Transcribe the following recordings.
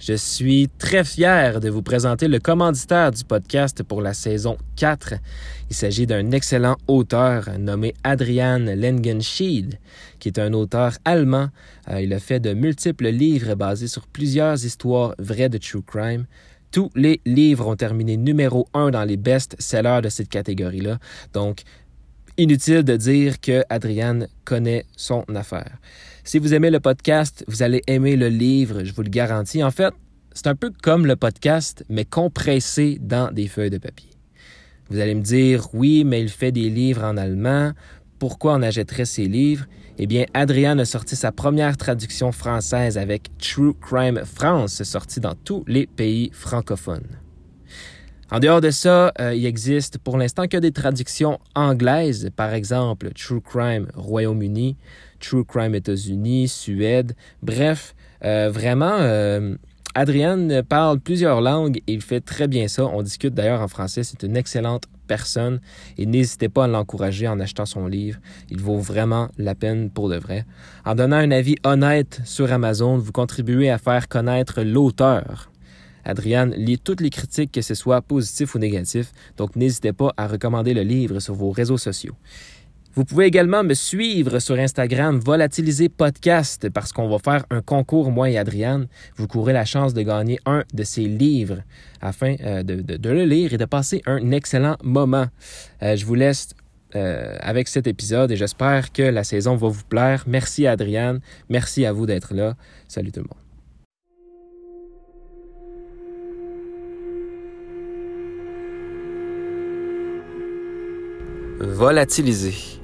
Je suis très fier de vous présenter le commanditaire du podcast pour la saison 4. Il s'agit d'un excellent auteur nommé Adrian Lengenschied, qui est un auteur allemand. Euh, il a fait de multiples livres basés sur plusieurs histoires vraies de true crime. Tous les livres ont terminé numéro un dans les best-sellers de cette catégorie-là. Donc, inutile de dire que Adrian connaît son affaire. Si vous aimez le podcast, vous allez aimer le livre, je vous le garantis. En fait, c'est un peu comme le podcast, mais compressé dans des feuilles de papier. Vous allez me dire, oui, mais il fait des livres en allemand. Pourquoi on achèterait ces livres? Eh bien, Adrian a sorti sa première traduction française avec True Crime France, sorti dans tous les pays francophones. En dehors de ça, euh, il existe pour l'instant que des traductions anglaises, par exemple True Crime Royaume-Uni, True Crime États-Unis, Suède. Bref, euh, vraiment, euh, Adrian parle plusieurs langues et il fait très bien ça. On discute d'ailleurs en français. C'est une excellente personne et n'hésitez pas à l'encourager en achetant son livre. Il vaut vraiment la peine pour de vrai. En donnant un avis honnête sur Amazon, vous contribuez à faire connaître l'auteur. Adrian lit toutes les critiques, que ce soit positif ou négatif, donc n'hésitez pas à recommander le livre sur vos réseaux sociaux. Vous pouvez également me suivre sur Instagram Volatiliser Podcast parce qu'on va faire un concours, moi et Adriane. Vous courez la chance de gagner un de ces livres afin euh, de, le lire et de passer un excellent moment. Euh, je vous laisse euh, avec cet épisode et j'espère que la saison va vous plaire. Merci Adriane, merci à vous d'être là. Salut tout le monde. Volatiliser.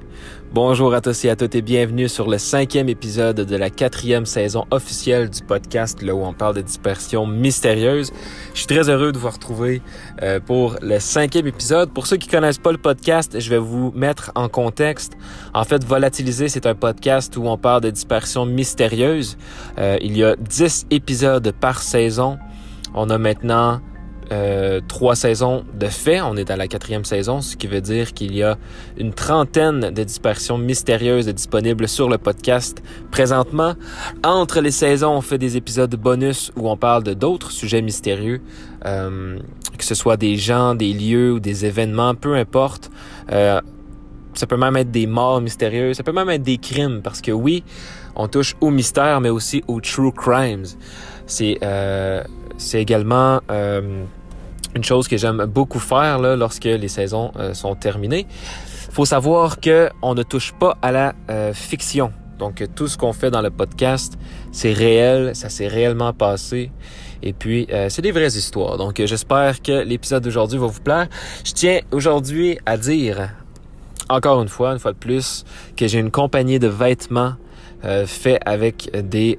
Bonjour à tous et à toutes et bienvenue sur le cinquième épisode de la quatrième saison officielle du podcast, là où on parle de dispersion mystérieuse. Je suis très heureux de vous retrouver euh, pour le cinquième épisode. Pour ceux qui connaissent pas le podcast, je vais vous mettre en contexte. En fait, Volatiliser, c'est un podcast où on parle de dispersion mystérieuse. Euh, il y a dix épisodes par saison. On a maintenant euh, trois saisons de fait. On est à la quatrième saison, ce qui veut dire qu'il y a une trentaine de dispersions mystérieuses disponibles sur le podcast présentement. Entre les saisons, on fait des épisodes bonus où on parle de d'autres sujets mystérieux, euh, que ce soit des gens, des lieux ou des événements, peu importe. Euh, ça peut même être des morts mystérieuses, ça peut même être des crimes, parce que oui, on touche au mystère, mais aussi aux true crimes. C'est c'est également euh, une chose que j'aime beaucoup faire là, lorsque les saisons euh, sont terminées. faut savoir que on ne touche pas à la euh, fiction. Donc tout ce qu'on fait dans le podcast, c'est réel, ça s'est réellement passé. Et puis, c'est des vraies histoires. Donc, j'espère que l'épisode d'aujourd'hui va vous plaire. Je tiens aujourd'hui à dire, encore une fois, une fois de plus, que j'ai une compagnie de vêtements fait avec des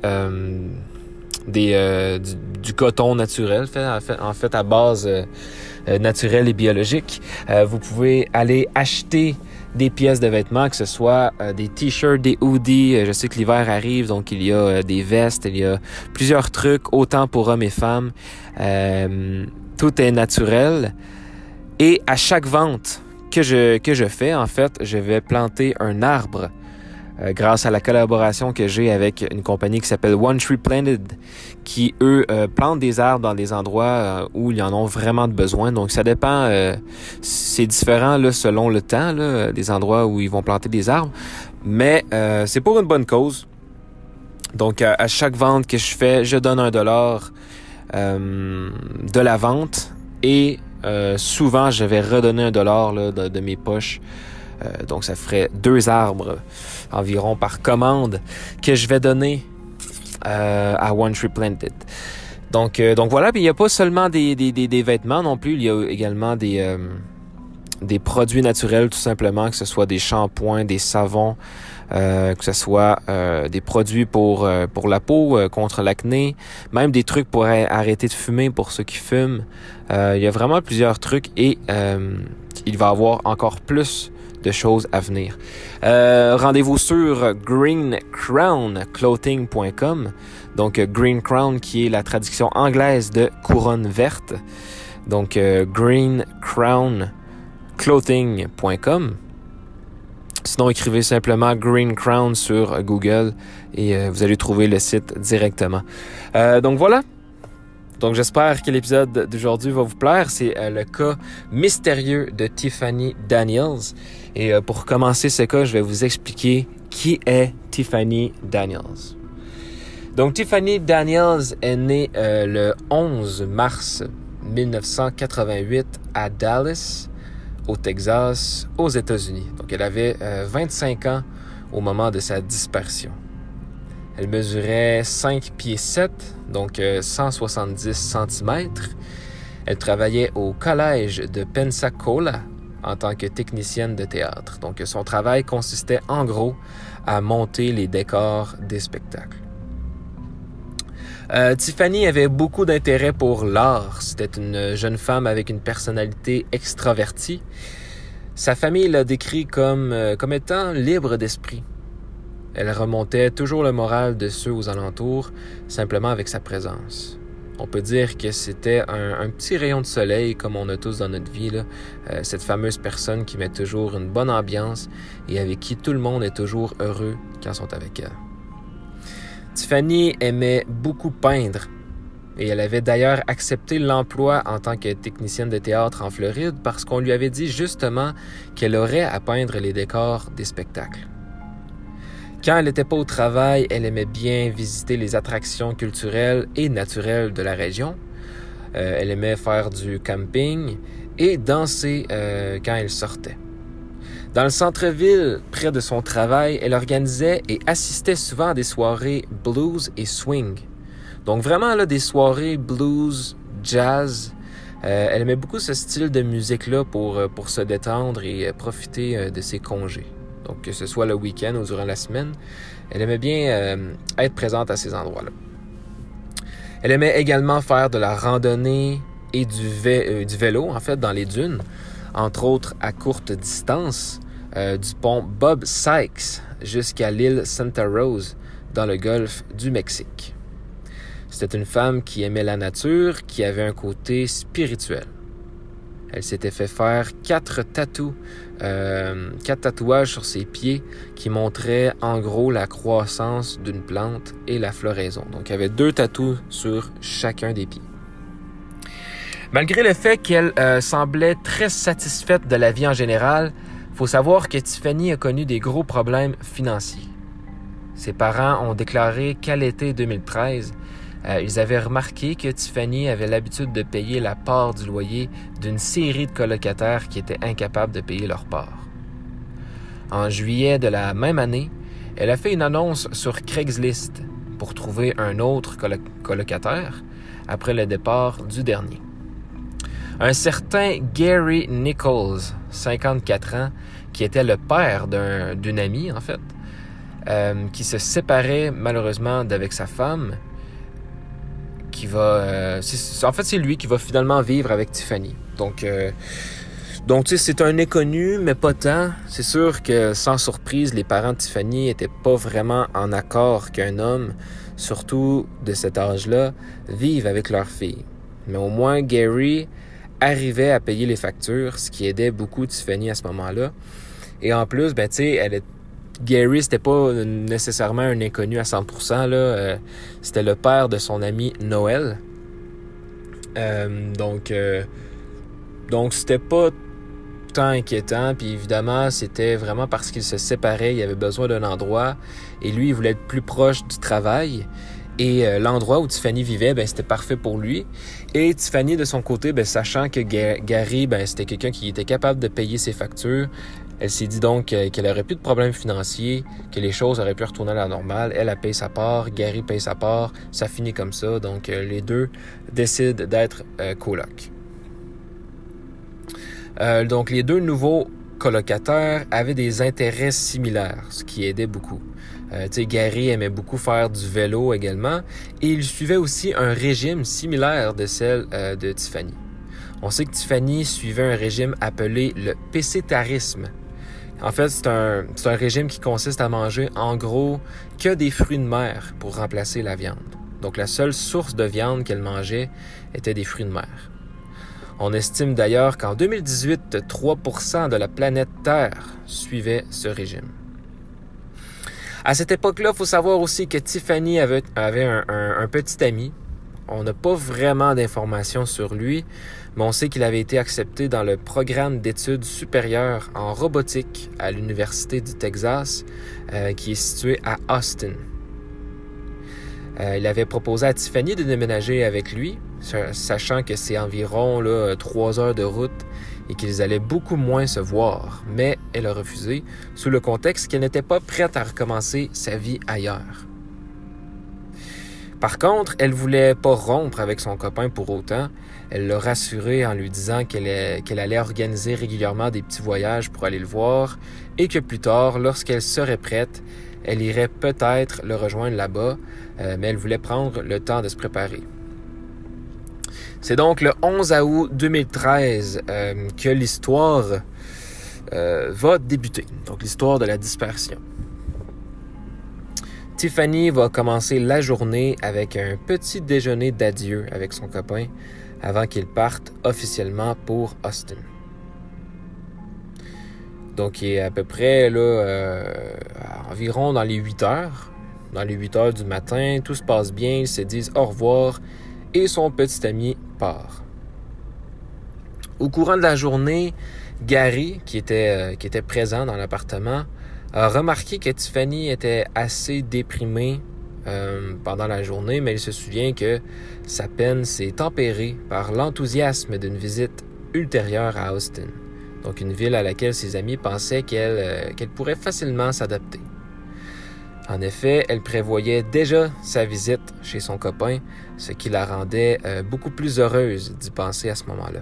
des, euh, du, coton naturel, fait, en, fait, à base euh, euh, naturelle et biologique. vous pouvez aller acheter des pièces de vêtements, que ce soit des t-shirts, des hoodies. je sais que l'hiver arrive, donc il y a des vestes, il y a plusieurs trucs, autant pour hommes et femmes. tout est naturel. Et à chaque vente que je, que je fais, en fait, je vais planter un arbre euh, grâce à la collaboration que j'ai avec une compagnie qui s'appelle One Tree Planted, qui eux euh, plantent des arbres dans des endroits euh, où ils en ont vraiment de besoin. Donc ça dépend, c'est différent selon le temps, là, des endroits où ils vont planter des arbres, mais c'est pour une bonne cause. Donc à, chaque vente que je fais, je donne un dollar de la vente et souvent je vais redonner un dollar là, de, mes poches donc, ça ferait deux arbres environ par commande que je vais donner euh, à One Tree Planted. Donc, euh, voilà, il n'y a pas seulement des, vêtements non plus, il y a également des, des produits naturels tout simplement, que ce soit des shampoings, des savons, que ce soit des produits pour, pour la peau, contre l'acné, même des trucs pour arrêter de fumer pour ceux qui fument. il y a vraiment plusieurs trucs et il va y avoir encore plus de choses à venir. Euh, rendez-vous sur greencrownclothing.com. Donc Green Crown qui est la traduction anglaise de couronne verte. Donc euh, greencrownclothing.com. Sinon, écrivez simplement Green Crown sur Google et euh, vous allez trouver le site directement. donc voilà, Donc j'espère que l'épisode d'aujourd'hui va vous plaire. C'est euh, le cas mystérieux de Tiffany Daniels. Et euh, pour commencer ce cas, je vais vous expliquer qui est Tiffany Daniels. Donc Tiffany Daniels est née euh, le 11 mars 1988 à Dallas, au Texas, aux États-Unis. Donc elle avait 25 ans au moment de sa dispersion. Elle mesurait 5 pieds 7, donc 170 euh, cm. Elle travaillait au collège de Pensacola en tant que technicienne de théâtre. Donc son travail consistait en gros à monter les décors des spectacles. Euh, Tiffany avait beaucoup d'intérêt pour l'art. C'était une jeune femme avec une personnalité extravertie. Sa famille l'a décrit comme, euh, comme étant libre d'esprit. Elle remontait toujours le moral de ceux aux alentours, simplement avec sa présence. On peut dire que c'était un, petit rayon de soleil, comme on a tous dans notre vie, euh, cette fameuse personne qui met toujours une bonne ambiance et avec qui tout le monde est toujours heureux quand ils sont avec elle. Tiffany aimait beaucoup peindre et elle avait d'ailleurs accepté l'emploi en tant que technicienne de théâtre en Floride parce qu'on lui avait dit justement qu'elle aurait à peindre les décors des spectacles. Quand elle n'était pas au travail, elle aimait bien visiter les attractions culturelles et naturelles de la région. Euh, elle aimait faire du camping et danser euh, quand elle sortait. Dans le centre-ville, près de son travail, elle organisait et assistait souvent à des soirées blues et swing. Donc vraiment là, des soirées blues, jazz. Euh, elle aimait beaucoup ce style de musique-là pour, pour se détendre et profiter de ses congés donc que ce soit le week-end ou durant la semaine, elle aimait bien euh, être présente à ces endroits-là. Elle aimait également faire de la randonnée et du, euh, vélo, en fait, dans les dunes, entre autres à courte distance, euh, du pont Bob Sykes jusqu'à l'île Santa Rose, dans le golfe du Mexique. C'était une femme qui aimait la nature, qui avait un côté spirituel. Elle s'était fait faire euh, quatre tatouages sur ses pieds qui montraient en gros la croissance d'une plante et la floraison. Donc, il y avait deux tatous sur chacun des pieds. Malgré le fait qu'elle euh, semblait très satisfaite de la vie en général, faut savoir que Tiffany a connu des gros problèmes financiers. Ses parents ont déclaré qu'à l'été 2013, euh, ils avaient remarqué que Tiffany avait l'habitude de payer la part du loyer d'une série de colocataires qui étaient incapables de payer leur part. En juillet de la même année, elle a fait une annonce sur Craigslist pour trouver un autre colocataire après le départ du dernier. Un certain Gary Nichols, 54 ans, qui était le père d'une amie en fait, euh, qui se séparait malheureusement d'avec sa femme va. Euh, en fait, c'est lui qui va finalement vivre avec Tiffany. Donc, euh, donc tu c'est un inconnu, mais pas tant. C'est sûr que sans surprise, les parents de Tiffany n'étaient pas vraiment en accord qu'un homme, surtout de cet âge-là, vive avec leur fille. Mais au moins, Gary arrivait à payer les factures, ce qui aidait beaucoup Tiffany à ce moment-là. Et en plus, ben, tu sais, elle est Gary, c'était pas nécessairement un inconnu à 100%. Là. Euh, c'était le père de son ami Noël. Euh, donc, euh, donc c'était pas tant inquiétant. Puis évidemment, c'était vraiment parce qu'il se séparait. Il avait besoin d'un endroit. Et lui, il voulait être plus proche du travail. Et l'endroit où Tiffany vivait, ben, c'était parfait pour lui. Et Tiffany, de son côté, ben, sachant que Gary, ben, c'était quelqu'un qui était capable de payer ses factures, elle s'est dit donc qu'elle aurait plus de problèmes financiers, que les choses auraient pu retourner à la normale. Elle a payé sa part, Gary paye sa part, ça finit comme ça. Donc euh, les deux décident d'être euh, colocs. Euh, donc les deux nouveaux colocataires avaient des intérêts similaires, ce qui aidait beaucoup. Euh, Gary aimait beaucoup faire du vélo également et il suivait aussi un régime similaire de celle de Tiffany. On sait que Tiffany suivait un régime appelé le pécétarisme, en fait, c'est un, régime qui consiste à manger en gros que des fruits de mer pour remplacer la viande. Donc la seule source de viande qu'elle mangeait était des fruits de mer. On estime d'ailleurs qu'en 2018, 3% de la planète Terre suivait ce régime. À cette époque-là, il faut savoir aussi que Tiffany avait, un, petit ami On n'a pas vraiment d'informations sur lui, mais on sait qu'il avait été accepté dans le programme d'études supérieures en robotique à l'Université du Texas, euh, qui est situé à Austin. Euh, il avait proposé à Tiffany de déménager avec lui, sachant que c'est environ là, trois heures de route et qu'ils allaient beaucoup moins se voir, mais elle a refusé, sous le contexte qu'elle n'était pas prête à recommencer sa vie ailleurs. Par contre, elle voulait pas rompre avec son copain pour autant. Elle l'a rassuré en lui disant qu'elle allait organiser régulièrement des petits voyages pour aller le voir et que plus tard, lorsqu'elle serait prête, elle irait peut-être le rejoindre là-bas, euh, mais elle voulait prendre le temps de se préparer. C'est donc le 11 août 2013 euh, que l'histoire euh, va débuter, donc l'histoire de la dispersion. Tiffany va commencer la journée avec un petit déjeuner d'adieu avec son copain avant qu'il parte officiellement pour Austin. Donc, il est à peu près là, euh, environ dans les 8 heures. Dans les 8 heures du matin, tout se passe bien, ils se disent au revoir et son petit ami part. Au courant de la journée, Gary, qui était, euh, qui était présent dans l'appartement, a remarqué que Tiffany était assez déprimée euh, pendant la journée, mais il se souvient que sa peine s'est tempérée par l'enthousiasme d'une visite ultérieure à Austin, donc une ville à laquelle ses amis pensaient qu'elle euh, pourrait facilement s'adapter. En effet, elle prévoyait déjà sa visite chez son copain, ce qui la rendait euh, beaucoup plus heureuse d'y penser à ce moment-là.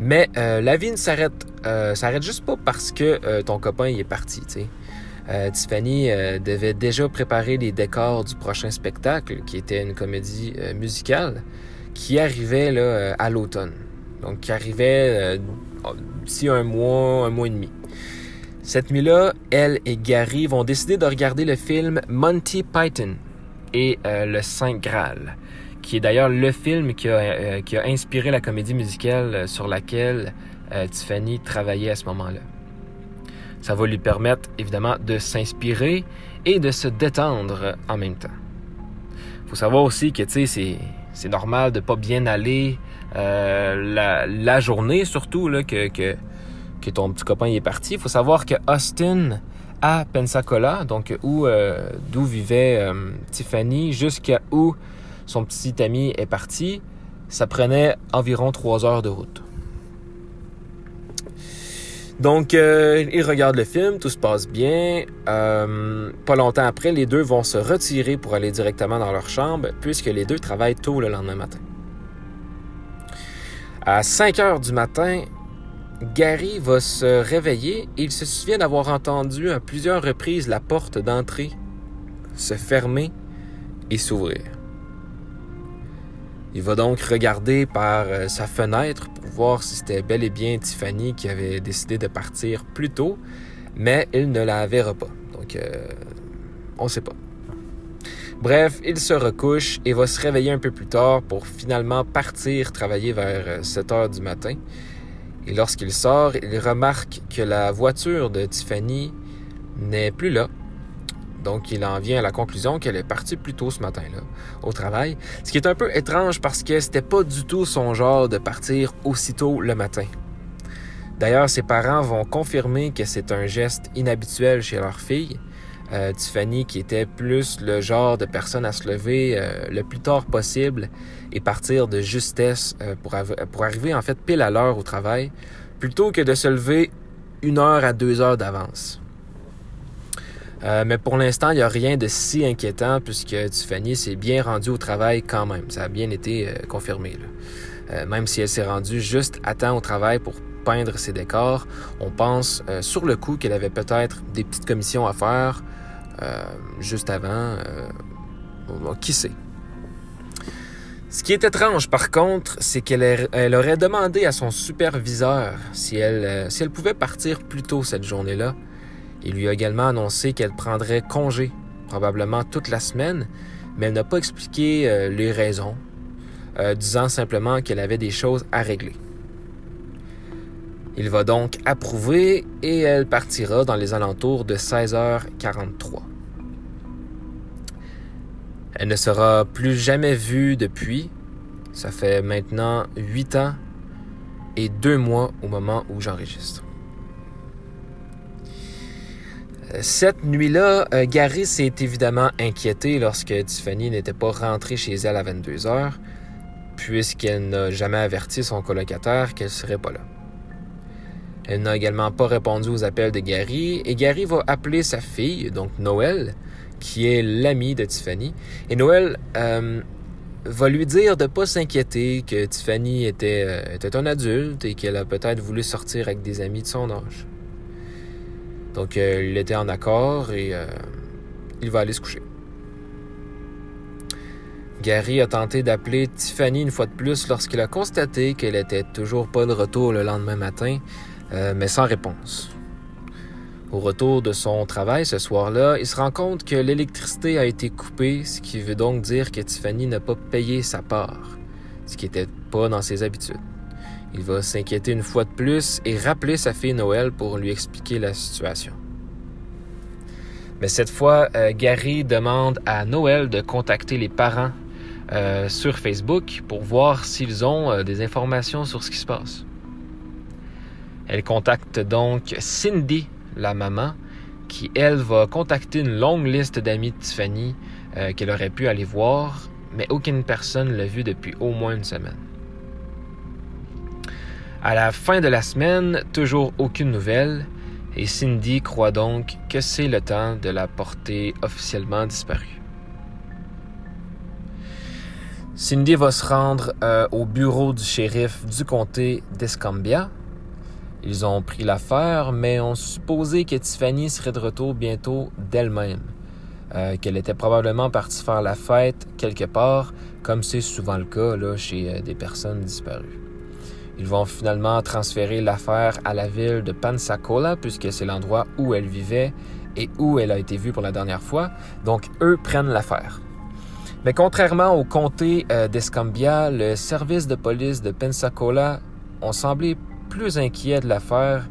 Mais euh, la vie ne s'arrête euh, s'arrête juste pas parce que euh, ton copain y est parti. Tiffany devait déjà préparer les décors du prochain spectacle, qui était une comédie musicale, qui arrivait à l'automne. Donc qui arrivait d'ici un mois, un mois et demi. Cette nuit-là, elle et Gary vont décider de regarder le film Monty Python et le Saint Graal qui est d'ailleurs le film qui a, euh, qui a, inspiré la comédie musicale euh, sur laquelle euh, Tiffany travaillait à ce moment-là. Ça va lui permettre évidemment de s'inspirer et de se détendre en même temps. faut savoir aussi que c'est normal de pas bien aller la, journée, surtout là, que, que, que, ton petit copain est parti. Faut savoir que Austin, à Pensacola, donc où d'où vivait Tiffany, jusqu'à où son petit ami est parti, ça prenait environ trois heures de route. Donc, euh, ils regardent le film, tout se passe bien. Euh, pas longtemps après, les deux vont se retirer pour aller directement dans leur chambre, puisque les deux travaillent tôt le lendemain matin. À 5 heures du matin, Gary va se réveiller et il se souvient d'avoir entendu à plusieurs reprises la porte d'entrée se fermer et s'ouvrir. Il va donc regarder par euh, sa fenêtre pour voir si c'était bel et bien Tiffany qui avait décidé de partir plus tôt, mais il ne la verra pas. Donc, euh, on ne sait pas. Bref, il se recouche et va se réveiller un peu plus tard pour finalement partir travailler vers 7 euh, heures du matin. Et lorsqu'il sort, il remarque que la voiture de Tiffany n'est plus là donc, il en vient à la conclusion qu'elle est partie plus tôt ce matin-là au travail, ce qui est un peu étrange parce que c'était pas du tout son genre de partir aussitôt le matin. D'ailleurs, ses parents vont confirmer que c'est un geste inhabituel chez leur fille. Euh, Tiffany, qui était plus le genre de personne à se lever euh, le plus tard possible et partir de justesse euh, pour, pour arriver en fait pile à l'heure au travail, plutôt que de se lever une heure à deux heures d'avance. Euh, mais pour l'instant, il n'y a rien de si inquiétant puisque Tiffany s'est bien rendue au travail quand même. Ça a bien été euh, confirmé. Euh, même si elle s'est rendue juste à temps au travail pour peindre ses décors, on pense sur le coup qu'elle avait peut-être des petites commissions à faire juste avant. qui sait? Ce qui est étrange, par contre, c'est qu'elle aurait demandé à son superviseur si elle, si elle pouvait partir plus tôt cette journée-là il lui a également annoncé qu'elle prendrait congé, probablement toute la semaine, mais elle n'a pas expliqué euh, les raisons, euh, disant simplement qu'elle avait des choses à régler. Il va donc approuver et elle partira dans les alentours de 16h43. Elle ne sera plus jamais vue depuis. Ça fait maintenant huit ans et deux mois au moment où j'enregistre. Cette nuit-là, euh, Gary s'est évidemment inquiété lorsque Tiffany n'était pas rentrée chez elle à 22 heures, puisqu'elle n'a jamais averti son colocataire qu'elle serait pas là. Elle n'a également pas répondu aux appels de Gary, et Gary va appeler sa fille, donc Noël, qui est l'amie de Tiffany. Et Noël euh, va lui dire de pas s'inquiéter, que Tiffany euh, était un adulte et qu'elle a peut-être voulu sortir avec des amis de son âge. Donc, euh, il était en accord et euh, il va aller se coucher. Gary a tenté d'appeler Tiffany une fois de plus lorsqu'il a constaté qu'elle était toujours pas de retour le lendemain matin, euh, mais sans réponse. Au retour de son travail ce soir-là, il se rend compte que l'électricité a été coupée, ce qui veut donc dire que Tiffany n'a pas payé sa part, ce qui n'était pas dans ses habitudes. Il va s'inquiéter une fois de plus et rappeler sa fille Noël pour lui expliquer la situation. Mais cette fois, euh, Gary demande à Noël de contacter les parents euh, sur Facebook pour voir s'ils ont euh, des informations sur ce qui se passe. Elle contacte donc Cindy, la maman, qui, elle, va contacter une longue liste d'amis de Tiffany qu'elle aurait pu aller voir, mais aucune personne l'a vue depuis au moins une semaine. À la fin de la semaine, toujours aucune nouvelle, et Cindy croit donc que c'est le temps de la porter officiellement disparue. Cindy va se rendre euh, au bureau du shérif du comté d'Escambia. Ils ont pris l'affaire, mais ont supposé que Tiffany serait de retour bientôt d'elle-même, euh, qu'elle était probablement partie faire la fête quelque part, comme c'est souvent le cas là, chez euh, des personnes disparues. Ils vont finalement transférer l'affaire à la ville de Pensacola, puisque c'est l'endroit où elle vivait et où elle a été vue pour la dernière fois. Donc, eux prennent l'affaire. Mais contrairement au comté euh, d'Escambia, le service de police de Pensacola ont semblé plus inquiets de l'affaire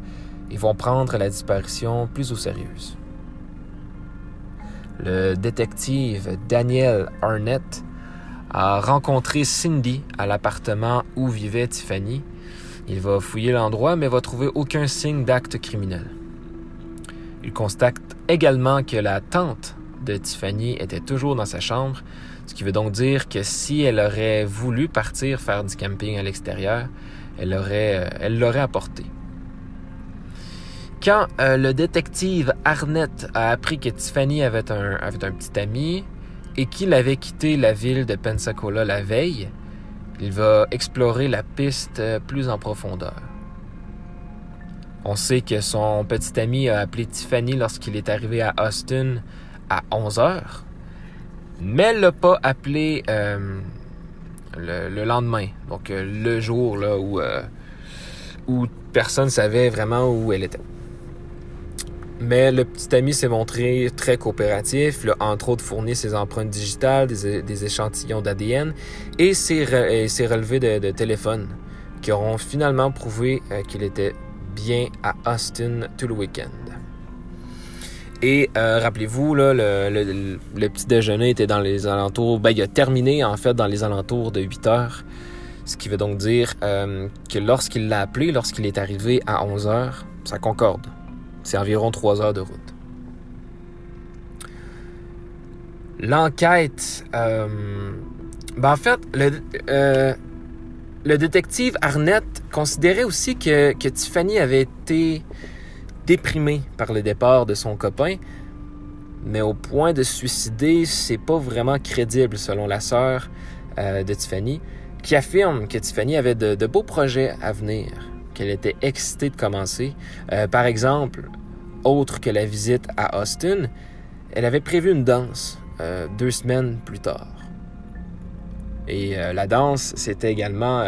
et vont prendre la disparition plus au sérieux. Le détective Daniel Arnett a rencontré Cindy à l'appartement où vivait Tiffany il va fouiller l'endroit, mais va trouver aucun signe d'acte criminel. Il constate également que la tante de Tiffany était toujours dans sa chambre, ce qui veut donc dire que si elle aurait voulu partir faire du camping à l'extérieur, elle l'aurait euh, l'aurait apporté. Quand euh, le détective Arnett a appris que Tiffany avait un petit ami et qu'il avait quitté la ville de Pensacola la veille, il va explorer la piste plus en profondeur. On sait que son petit ami a appelé Tiffany lorsqu'il est arrivé à Austin à 11 heures, mais elle l'a pas appelé euh, le, lendemain, donc euh, le jour là où, euh, personne savait vraiment où elle était. Mais le petit ami s'est montré très coopératif, il a entre autres fourni ses empreintes digitales, des, échantillons d'ADN et ses, relevés de, téléphone qui auront finalement prouvé euh, qu'il était bien à Austin tout le week-end. Et euh, rappelez-vous, le, le, petit déjeuner était dans les alentours, ben, il a terminé en fait dans les alentours de 8 heures. Ce qui veut donc dire euh, que lorsqu'il l'a appelé, lorsqu'il est arrivé à 11 heures, ça concorde. C'est environ trois heures de route. L'enquête. Ben en fait, le, euh, le détective Arnett considérait aussi que, que Tiffany avait été déprimée par le départ de son copain, mais au point de se suicider, c'est pas vraiment crédible selon la sœur euh, de Tiffany, qui affirme que Tiffany avait de, de beaux projets à venir qu'elle était excitée de commencer. Euh, par exemple, autre que la visite à Austin, elle avait prévu une danse euh, deux semaines plus tard. Et euh, la danse, c'était également,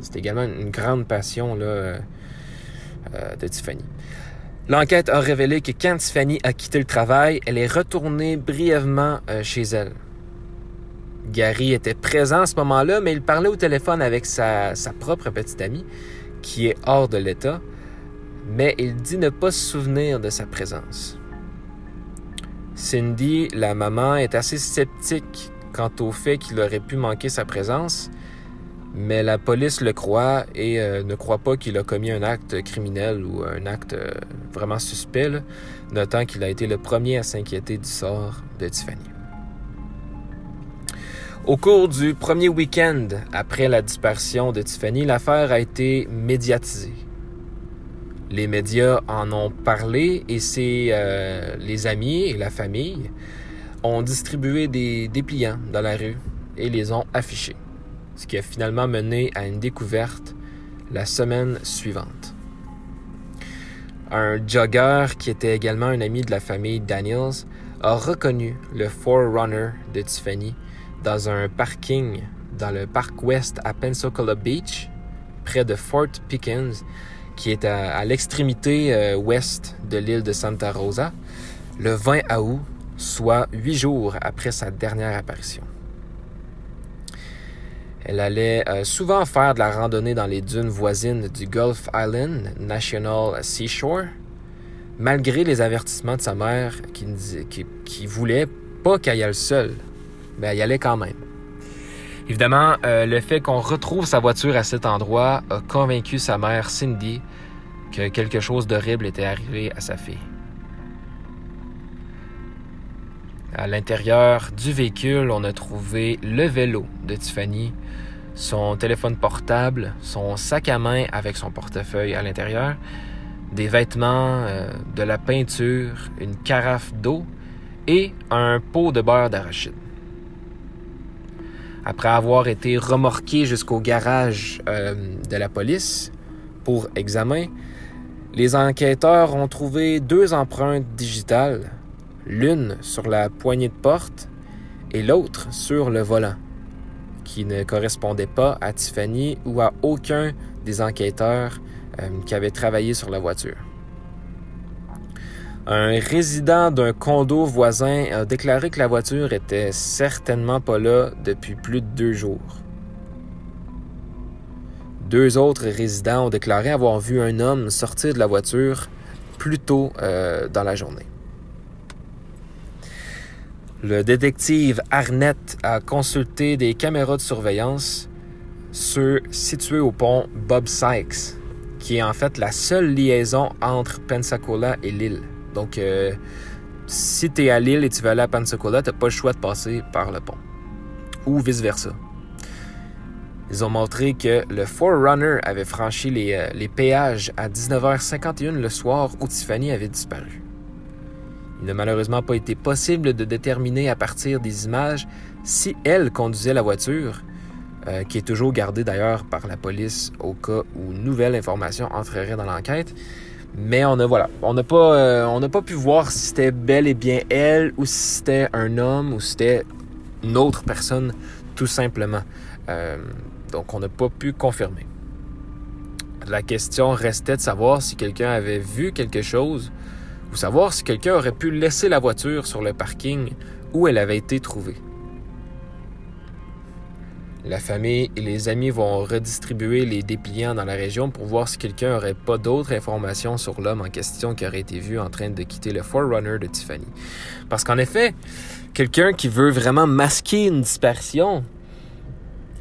c'était également une grande passion là, de Tiffany. L'enquête a révélé que quand Tiffany a quitté le travail, elle est retournée brièvement chez elle. Gary était présent à ce moment-là, mais il parlait au téléphone avec sa, sa propre petite amie qui est hors de l'État, mais il dit ne pas se souvenir de sa présence. Cindy, la maman, est assez sceptique quant au fait qu'il aurait pu manquer sa présence, mais la police le croit et euh, ne croit pas qu'il a commis un acte criminel ou un acte euh, vraiment suspect, notant qu'il a été le premier à s'inquiéter du sort de Tiffany. Au cours du premier week-end après la disparition de Tiffany, l'affaire a été médiatisée. Les médias en ont parlé et c'est euh, les amis et la famille ont distribué des dépliants dans la rue et les ont affichés, ce qui a finalement mené à une découverte la semaine suivante. Un jogger qui était également un ami de la famille Daniels a reconnu le Forerunner de Tiffany dans un parking dans le parc ouest à Pensacola Beach, près de Fort Pickens, qui est à, l'extrémité euh, ouest de l'île de Santa Rosa, le 20 août, soit huit jours après sa dernière apparition. Elle allait euh, souvent faire de la randonnée dans les dunes voisines du Gulf Island National Seashore, malgré les avertissements de sa mère qui, qui, qui voulait pas qu'elle y aille seule ben, il y allait quand même. Évidemment, euh, le fait qu'on retrouve sa voiture à cet endroit a convaincu sa mère Cindy que quelque chose d'horrible était arrivé à sa fille. À l'intérieur du véhicule, on a trouvé le vélo de Tiffany, son téléphone portable, son sac à main avec son portefeuille à l'intérieur, des vêtements, euh, de la peinture, une carafe d'eau et un pot de beurre d'arachide. Après avoir été remorqué jusqu'au garage euh, de la police pour examen, les enquêteurs ont trouvé deux empreintes digitales, l'une sur la poignée de porte et l'autre sur le volant, qui ne correspondaient pas à Tiffany ou à aucun des enquêteurs euh, qui avaient travaillé sur la voiture. Un résident d'un condo voisin a déclaré que la voiture était certainement pas là depuis plus de deux jours. Deux autres résidents ont déclaré avoir vu un homme sortir de la voiture plus tôt euh, dans la journée. Le détective Arnett a consulté des caméras de surveillance ceux situées au pont Bob Sykes, qui est en fait la seule liaison entre Pensacola et l'île. Donc, euh, si tu es à Lille et tu veux aller à Pensacola, tu pas le choix de passer par le pont. Ou vice-versa. Ils ont montré que le Forerunner avait franchi les, euh, les péages à 19h51 le soir où Tiffany avait disparu. Il n'a malheureusement pas été possible de déterminer à partir des images si elle conduisait la voiture, euh, qui est toujours gardée d'ailleurs par la police au cas où nouvelle information entrerait dans l'enquête. Mais on a voilà, on n'a pas, euh, pas pu voir si c'était bel et bien elle ou si c'était un homme ou si c'était une autre personne, tout simplement. Euh, donc on n'a pas pu confirmer. La question restait de savoir si quelqu'un avait vu quelque chose ou savoir si quelqu'un aurait pu laisser la voiture sur le parking où elle avait été trouvée. La famille et les amis vont redistribuer les dépliants dans la région pour voir si quelqu'un n'aurait pas d'autres informations sur l'homme en question qui aurait été vu en train de quitter le Forerunner de Tiffany. Parce qu'en effet, quelqu'un qui veut vraiment masquer une disparition,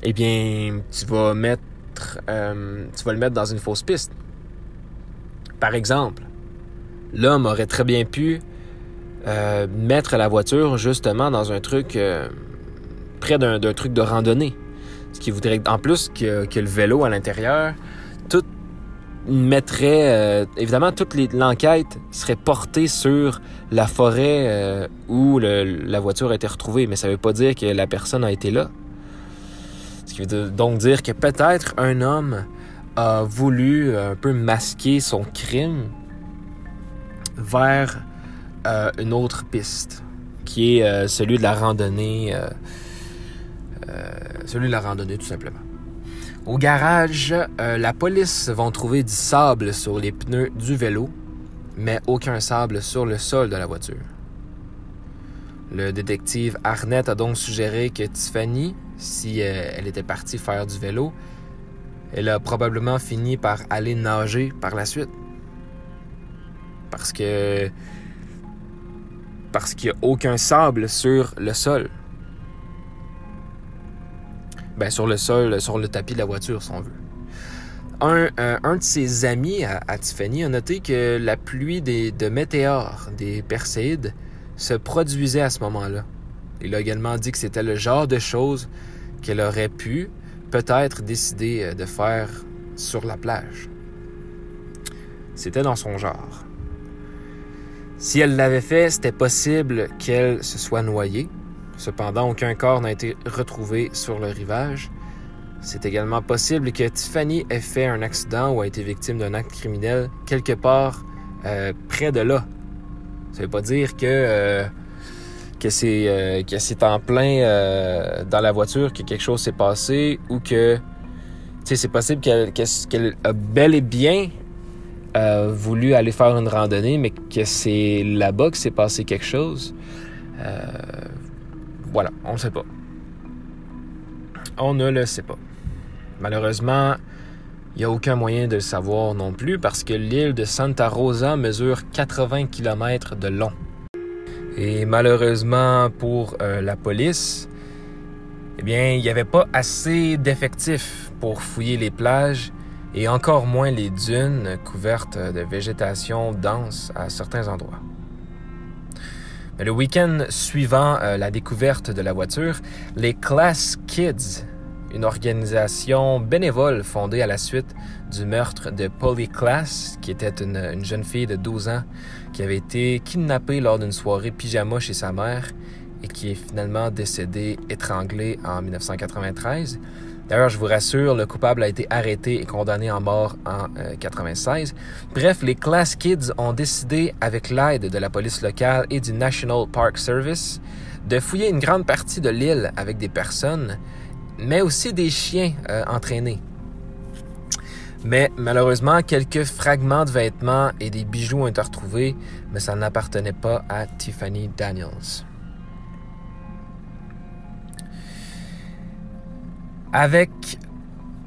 eh bien, tu vas mettre, euh, tu vas le mettre dans une fausse piste. Par exemple, l'homme aurait très bien pu euh, mettre la voiture justement dans un truc euh, près d'un truc de randonnée. Ce qui voudrait, en plus que, le vélo à l'intérieur, tout mettrait, euh, évidemment, toute l'enquête serait portée sur la forêt où la voiture a été retrouvée, mais ça ne veut pas dire que la personne a été là. Ce qui veut donc dire que peut-être un homme a voulu un peu masquer son crime vers euh, une autre piste, qui est celui de la randonnée euh, celui de la randonnée tout simplement. Au garage, euh, la police va trouver du sable sur les pneus du vélo, mais aucun sable sur le sol de la voiture. Le détective Arnett a donc suggéré que Tiffany, si euh, elle était partie faire du vélo, elle a probablement fini par aller nager par la suite. Parce que. Parce qu'il n'y a aucun sable sur le sol. Ben, sur le sol, sur le tapis de la voiture, si on veut. Un, un de ses amis à, Tiffany a noté que la pluie des, de météores, des perséides, se produisait à ce moment-là. Il a également dit que c'était le genre de choses qu'elle aurait pu peut-être décider de faire sur la plage. C'était dans son genre. Si elle l'avait fait, c'était possible qu'elle se soit noyée. Cependant, aucun corps n'a été retrouvé sur le rivage. C'est également possible que Tiffany ait fait un accident ou a été victime d'un acte criminel quelque part euh, près de là. Ça veut pas dire que euh, que c'est euh, que c'est en plein dans la voiture que quelque chose s'est passé ou que c'est possible qu'elle a bel et bien voulu aller faire une randonnée, mais que c'est là-bas que s'est passé quelque chose. voilà, on ne sait pas. On ne le sait pas. Malheureusement, il n'y a aucun moyen de le savoir non plus parce que l'île de Santa Rosa mesure 80 km de long. Et malheureusement pour euh, la police, eh bien, il n'y avait pas assez d'effectifs pour fouiller les plages et encore moins les dunes couvertes de végétation dense à certains endroits. Mais le week-end suivant euh, la découverte de la voiture, les Class Kids une organisation bénévole fondée à la suite du meurtre de Polly Class, qui était une, jeune fille de 12 ans qui avait été kidnappée lors d'une soirée pyjama chez sa mère et qui est finalement décédée étranglée en 1993. D'ailleurs, je vous rassure, le coupable a été arrêté et condamné en mort en 1996. Euh, Bref, les Class Kids ont décidé, avec l'aide de la police locale et du National Park Service, de fouiller une grande partie de l'île avec des personnes mais aussi des chiens euh, entraînés. Mais malheureusement, quelques fragments de vêtements et des bijoux ont été retrouvés, mais ça n'appartenait pas à Tiffany Daniels. Avec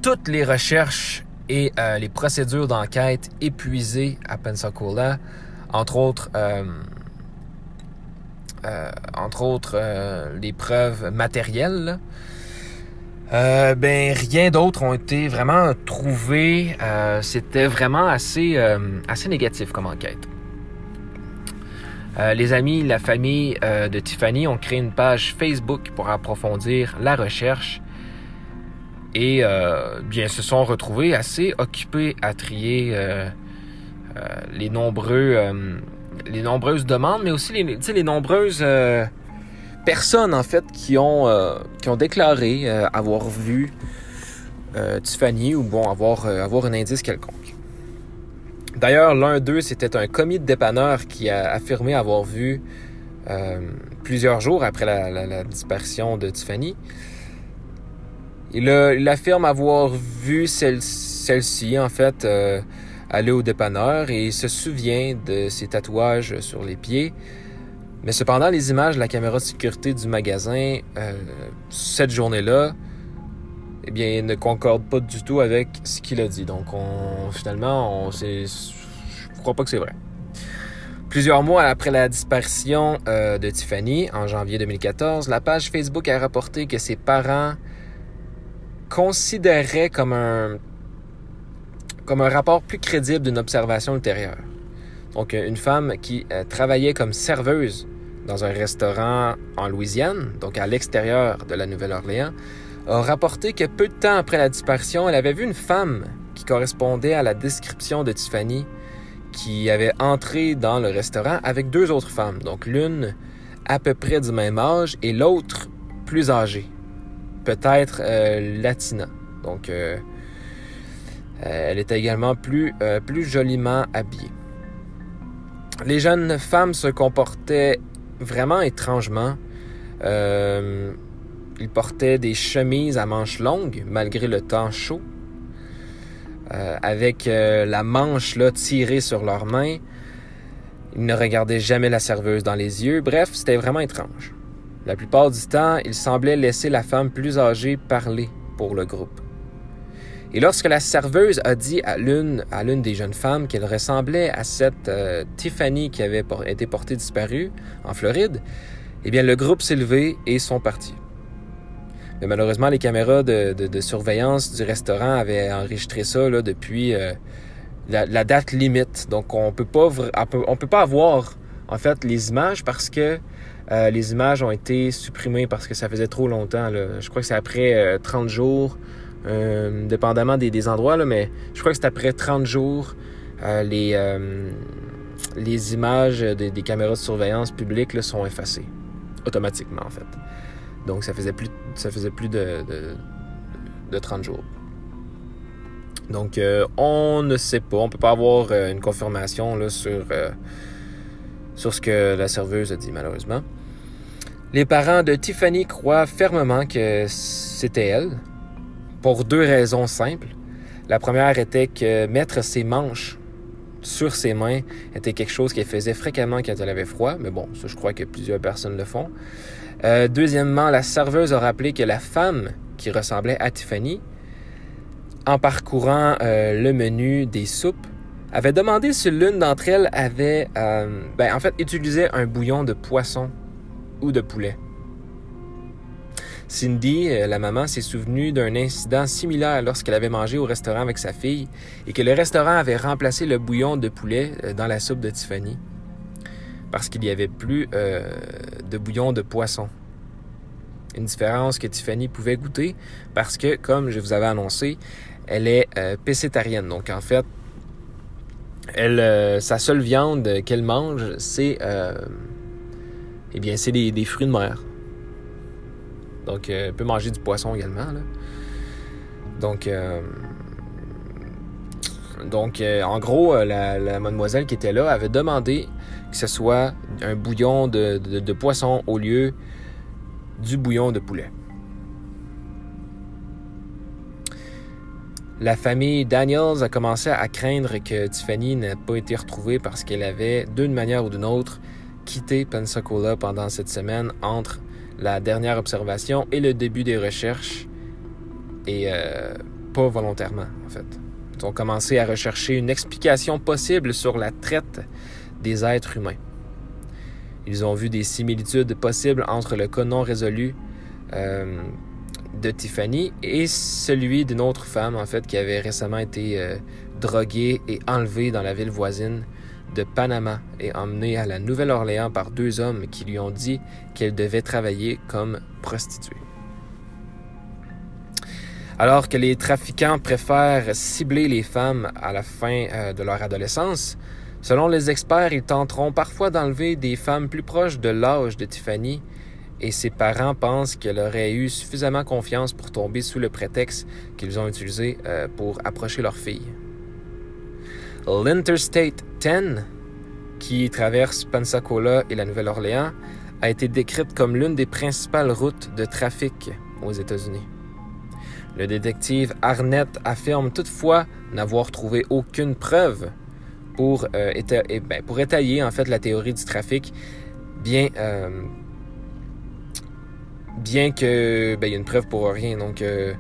toutes les recherches et euh, les procédures d'enquête épuisées à Pensacola, entre autres, euh, entre autres les preuves matérielles, euh, ben rien d'autre ont été vraiment trouvés. Euh, c'était vraiment assez, euh, assez négatif comme enquête. les amis, la famille de Tiffany ont créé une page Facebook pour approfondir la recherche et bien se sont retrouvés assez occupés à trier les nombreux les nombreuses demandes, mais aussi les, nombreuses personnes en fait qui ont, euh, déclaré euh, avoir vu euh, Tiffany ou bon avoir, un indice quelconque. D'ailleurs, l'un d'eux, c'était un commis de dépanneur qui a affirmé avoir vu plusieurs jours après la, disparition de Tiffany. Il, affirme avoir vu celle-ci, en fait, aller au dépanneur et il se souvient de ses tatouages sur les pieds, mais cependant, les images de la caméra de sécurité du magasin euh, cette journée-là, eh bien, ne concordent pas du tout avec ce qu'il a dit. Donc, on, finalement, je ne crois pas que c'est vrai. Plusieurs mois après la disparition euh, de Tiffany, en janvier 2014, la page Facebook a rapporté que ses parents considéraient comme un, comme un rapport plus crédible d'une observation ultérieure. Donc, une femme qui euh, travaillait comme serveuse dans un restaurant en Louisiane, donc à l'extérieur de la Nouvelle-Orléans, a rapporté que peu de temps après la disparition, elle avait vu une femme qui correspondait à la description de Tiffany qui avait entré dans le restaurant avec deux autres femmes, donc l'une à peu près du même âge et l'autre plus âgée, peut-être euh, latina. Donc, euh, elle était également plus, plus joliment habillée. Les jeunes femmes se comportaient vraiment étrangement. Euh, ils portaient des chemises à manches longues malgré le temps chaud, euh, avec euh, la manche là, tirée sur leurs mains. Ils ne regardaient jamais la serveuse dans les yeux. Bref, c'était vraiment étrange. La plupart du temps, ils semblaient laisser la femme plus âgée parler pour le groupe. Et lorsque la serveuse a dit à l'une, à l'une des jeunes femmes qu'elle ressemblait à cette euh, Tiffany qui avait été portée disparue en Floride, eh bien, le groupe s'est levé et sont partis. Mais malheureusement, les caméras de, surveillance du restaurant avaient enregistré ça depuis euh, la, date limite. Donc, on peut peut pas avoir en fait les images parce que euh, les images ont été supprimées parce que ça faisait trop longtemps. Je crois que c'est après 30 jours, dépendamment des, endroits, mais je crois que c'est après 30 jours les, images des, caméras de surveillance publiques sont effacées automatiquement en fait. Donc ça faisait plus, ça faisait plus de, de, 30 jours. Donc euh, on ne sait pas, on peut pas avoir euh, une confirmation euh, sur ce que la serveuse a dit malheureusement. Les parents de Tiffany croient fermement que c'était elle, pour deux raisons simples. La première était que mettre ses manches sur ses mains était quelque chose qu'elle faisait fréquemment quand elle avait froid, mais bon, ça je crois que plusieurs personnes le font. Euh, deuxièmement, la serveuse a rappelé que la femme qui ressemblait à Tiffany, en parcourant euh, le menu des soupes, avait demandé si l'une d'entre elles avait, euh, ben, en fait, utilisé un bouillon de poisson de poulet. Cindy, la maman, s'est souvenue d'un incident similaire lorsqu'elle avait mangé au restaurant avec sa fille et que le restaurant avait remplacé le bouillon de poulet dans la soupe de Tiffany parce qu'il n'y avait plus euh, de bouillon de poisson. Une différence que Tiffany pouvait goûter parce que, comme je vous avais annoncé, elle est euh. Donc, en fait, euh, sa seule viande qu'elle mange, c'est eh bien, c'est des, fruits de mer. Donc, elle peut manger du poisson également. Donc, donc en gros, la, la, mademoiselle qui était là avait demandé que ce soit un bouillon de, poisson au lieu du bouillon de poulet. La famille Daniels a commencé à craindre que Tiffany n'ait pas été retrouvée parce qu'elle avait, d'une manière ou d'une autre, quitté Pensacola pendant cette semaine entre la dernière observation et le début des recherches, et euh, pas volontairement en fait. Ils ont commencé à rechercher une explication possible sur la traite des êtres humains. Ils ont vu des similitudes possibles entre le cas non résolu euh, de Tiffany et celui d'une autre femme, en fait, qui avait récemment été euh, droguée et enlevée dans la ville voisine de Panama et emmenée à la Nouvelle-Orléans par deux hommes qui lui ont dit qu'elle devait travailler comme prostituée. Alors que les trafiquants préfèrent cibler les femmes à la fin euh, de leur adolescence, Selon les experts, ils tenteront parfois d'enlever des femmes plus proches de l'âge de Tiffany et ses parents pensent qu'elle aurait eu suffisamment confiance pour tomber sous le prétexte qu'ils ont utilisé euh, pour approcher leur fille. L'Interstate 10, qui traverse Pensacola et la Nouvelle-Orléans, a été décrite comme l'une des principales routes de trafic aux États-Unis. Le détective Arnett affirme toutefois n'avoir trouvé aucune preuve pour, euh, ben, pour étayer en fait la théorie du trafic, bien, euh, que ben, y a une preuve pour rien. Donc, euh,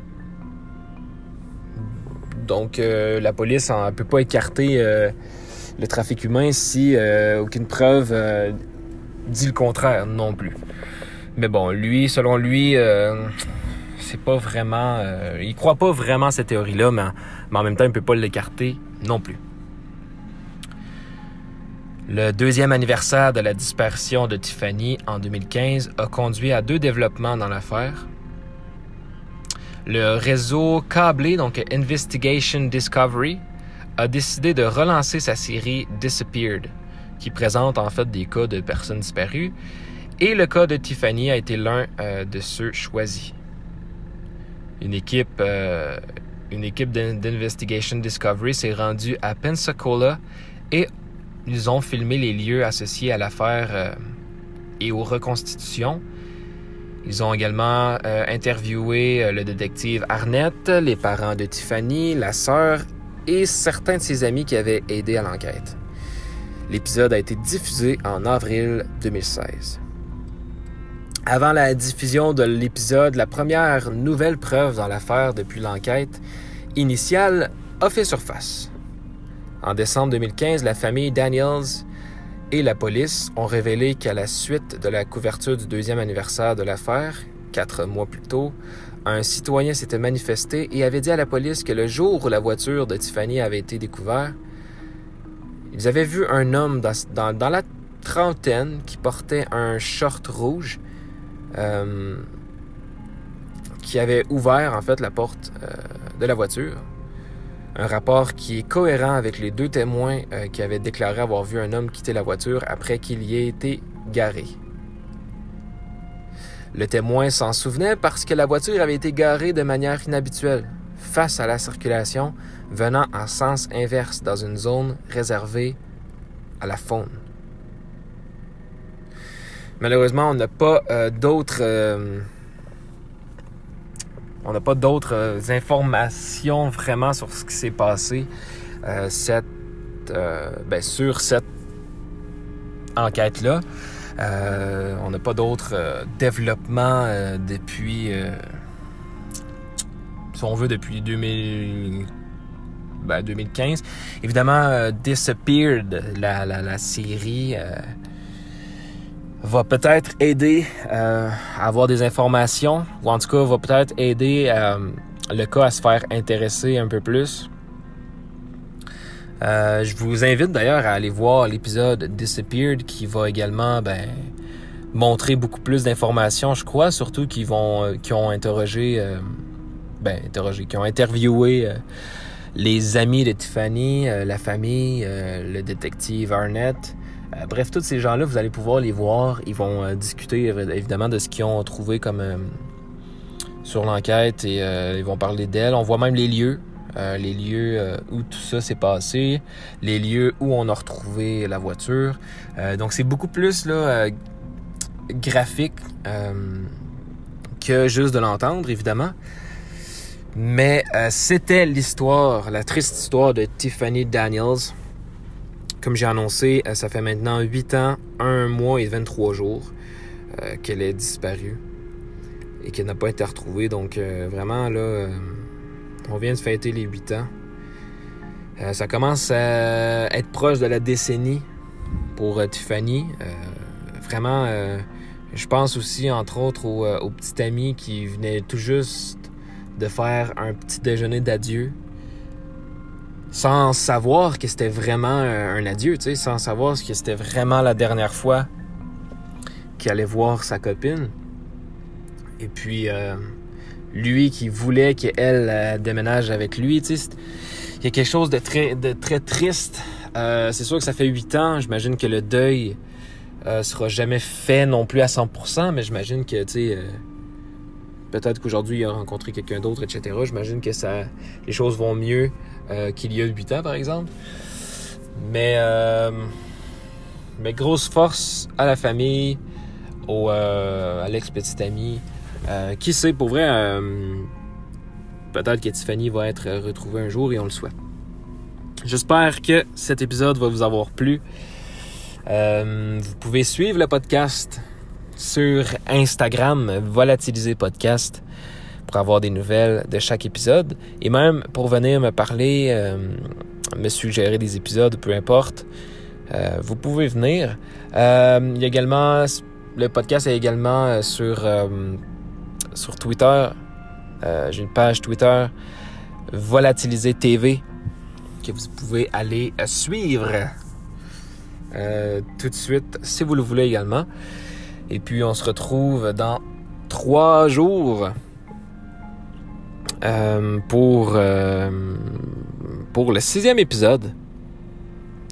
donc la police ne peut pas écarter le trafic humain si aucune preuve dit le contraire non plus. Mais bon, lui, selon lui, c'est pas vraiment. il croit pas vraiment à cette théorie-là, mais, mais en même temps, il peut pas l'écarter non plus. Le deuxième anniversaire de la disparition de Tiffany en 2015 a conduit à deux développements dans l'affaire. Le réseau câblé, donc Investigation Discovery, a décidé de relancer sa série Disappeared, qui présente en fait des cas de personnes disparues, et le cas de Tiffany a été l'un euh, de ceux choisis. Une équipe, euh, une équipe d'Investigation Discovery s'est rendue à Pensacola et ils ont filmé les lieux associés à l'affaire euh, et aux reconstitutions. Ils ont également euh, interviewé euh, le détective Arnett, les parents de Tiffany, la sœur et certains de ses amis qui avaient aidé à l'enquête. L'épisode a été diffusé en avril 2016. Avant la diffusion de l'épisode, la première nouvelle preuve dans l'affaire depuis l'enquête initiale a fait surface. En décembre 2015, la famille Daniels et la police ont révélé qu'à la suite de la couverture du deuxième anniversaire de l'affaire, quatre mois plus tôt, un citoyen s'était manifesté et avait dit à la police que le jour où la voiture de Tiffany avait été découverte, ils avaient vu un homme dans, la trentaine qui portait un short rouge euh, qui avait ouvert en fait la porte euh, de la voiture. Un rapport qui est cohérent avec les deux témoins euh, qui avaient déclaré avoir vu un homme quitter la voiture après qu'il y ait été garé. Le témoin s'en souvenait parce que la voiture avait été garée de manière inhabituelle, face à la circulation venant en sens inverse dans une zone réservée à la faune. Malheureusement, on n'a pas euh, d'autres euh, on n'a pas d'autres euh, informations vraiment sur ce qui s'est passé cette, ben, sur cette enquête-là. on n'a pas d'autres développements depuis, si on veut, depuis 2000, 2015. Ben, Évidemment, Disappeared, la, la, la série va peut-être aider euh, à avoir des informations, ou en tout cas va peut-être aider euh, le cas à se faire intéresser un peu plus. Euh, je vous invite d'ailleurs à aller voir l'épisode Disappeared qui va également ben, montrer beaucoup plus d'informations, je crois, surtout qui vont qui ont interrogé, ben interrogé, qui ont interviewé les amis de Tiffany, la famille, le détective Arnett. Euh, bref, tous ces gens-là, vous allez pouvoir les voir. Ils vont euh, discuter évidemment de ce qu'ils ont trouvé comme euh, sur l'enquête et ils vont parler d'elle. On voit même les lieux, les lieux où tout ça s'est passé, les lieux où on a retrouvé la voiture. donc c'est beaucoup plus graphique que juste de l'entendre, évidemment. Mais c'était l'histoire, la triste histoire de Tiffany Daniels. Comme j'ai annoncé, euh, ça fait maintenant 8 ans, 1 mois et 23 jours euh, qu'elle est disparue et qu'elle n'a pas été retrouvée. Donc euh, vraiment, là, on vient de fêter les 8 ans. ça commence à être proche de la décennie pour Tiffany. vraiment, je pense aussi, entre autres, au, au petit ami qui venait tout juste de faire un petit déjeuner d'adieu sans savoir que c'était vraiment un adieu, tu sais, sans savoir que c'était vraiment la dernière fois qu'il allait voir sa copine. Et puis, euh, lui qui voulait qu'elle euh, déménage avec lui, tu sais, il y a quelque chose de très, de très triste. Euh, c'est sûr que ça fait huit ans, j'imagine que le deuil sera jamais fait non plus à 100%, mais j'imagine que, tu sais, peut-être qu'aujourd'hui il a rencontré quelqu'un d'autre, etc. J'imagine que ça, les choses vont mieux euh, qu'il y a 8 ans, par exemple. Mais, euh, mais grosse force à la famille, au, euh, à l'ex-petit ami. qui sait, pour vrai, peut-être que Tiffany va être retrouvée un jour et on le souhaite. J'espère que cet épisode va vous avoir plu. vous pouvez suivre le podcast sur Instagram, Volatiliser Podcast pour avoir des nouvelles de chaque épisode et même pour venir me parler, euh, me suggérer des épisodes, peu importe. Euh, vous pouvez venir. Euh, il y a également le podcast est également sur sur Twitter. J'ai une page Twitter Volatiliser TV que vous pouvez aller suivre tout de suite si vous le voulez également. Et puis on se retrouve dans trois jours euh, pour, euh, pour le sixième épisode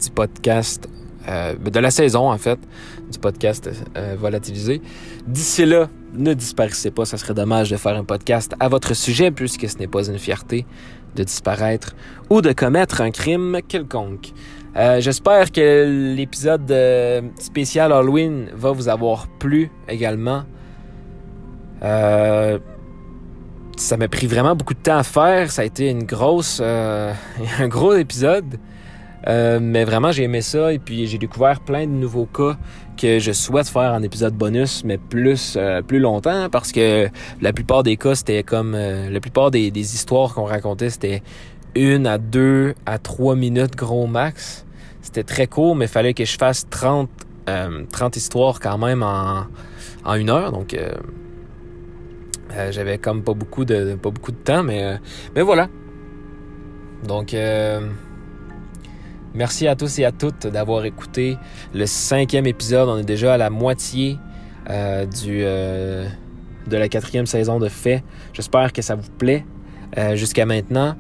du podcast, euh, de la saison en fait, du podcast Volatilisé. D'ici là, ne disparaissez pas, ça serait dommage de faire un podcast à votre sujet puisque ce n'est pas une fierté de disparaître ou de commettre un crime quelconque. J'espère que l'épisode spécial Halloween va vous avoir plu également. Ça m'a pris vraiment beaucoup de temps à faire. Ça a été une grosse, euh, un gros épisode. Euh, mais vraiment, j'ai aimé ça et puis j'ai découvert plein de nouveaux cas que je souhaite faire en épisode bonus, mais plus euh, plus longtemps parce que la plupart des cas c'était comme la plupart des, des histoires qu'on racontait c'était une à deux à trois minutes gros max. C'était très court, mais il fallait que je fasse 30 30 histoires quand même en en une heure donc Euh, j'avais comme pas beaucoup de pas beaucoup de temps, mais, euh, mais voilà. Donc merci à tous et à toutes d'avoir écouté le cinquième épisode. On est déjà à la moitié du de la quatrième saison de Fait. J'espère que ça vous plaît jusqu'à maintenant.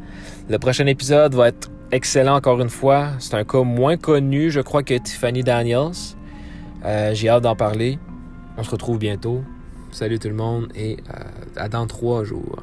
Le prochain épisode va être excellent encore une fois. C'est un cas moins connu, je crois, que Tiffany Daniels. J'ai hâte d'en parler. On se retrouve bientôt. Salut tout le monde et euh, à dans trois jours.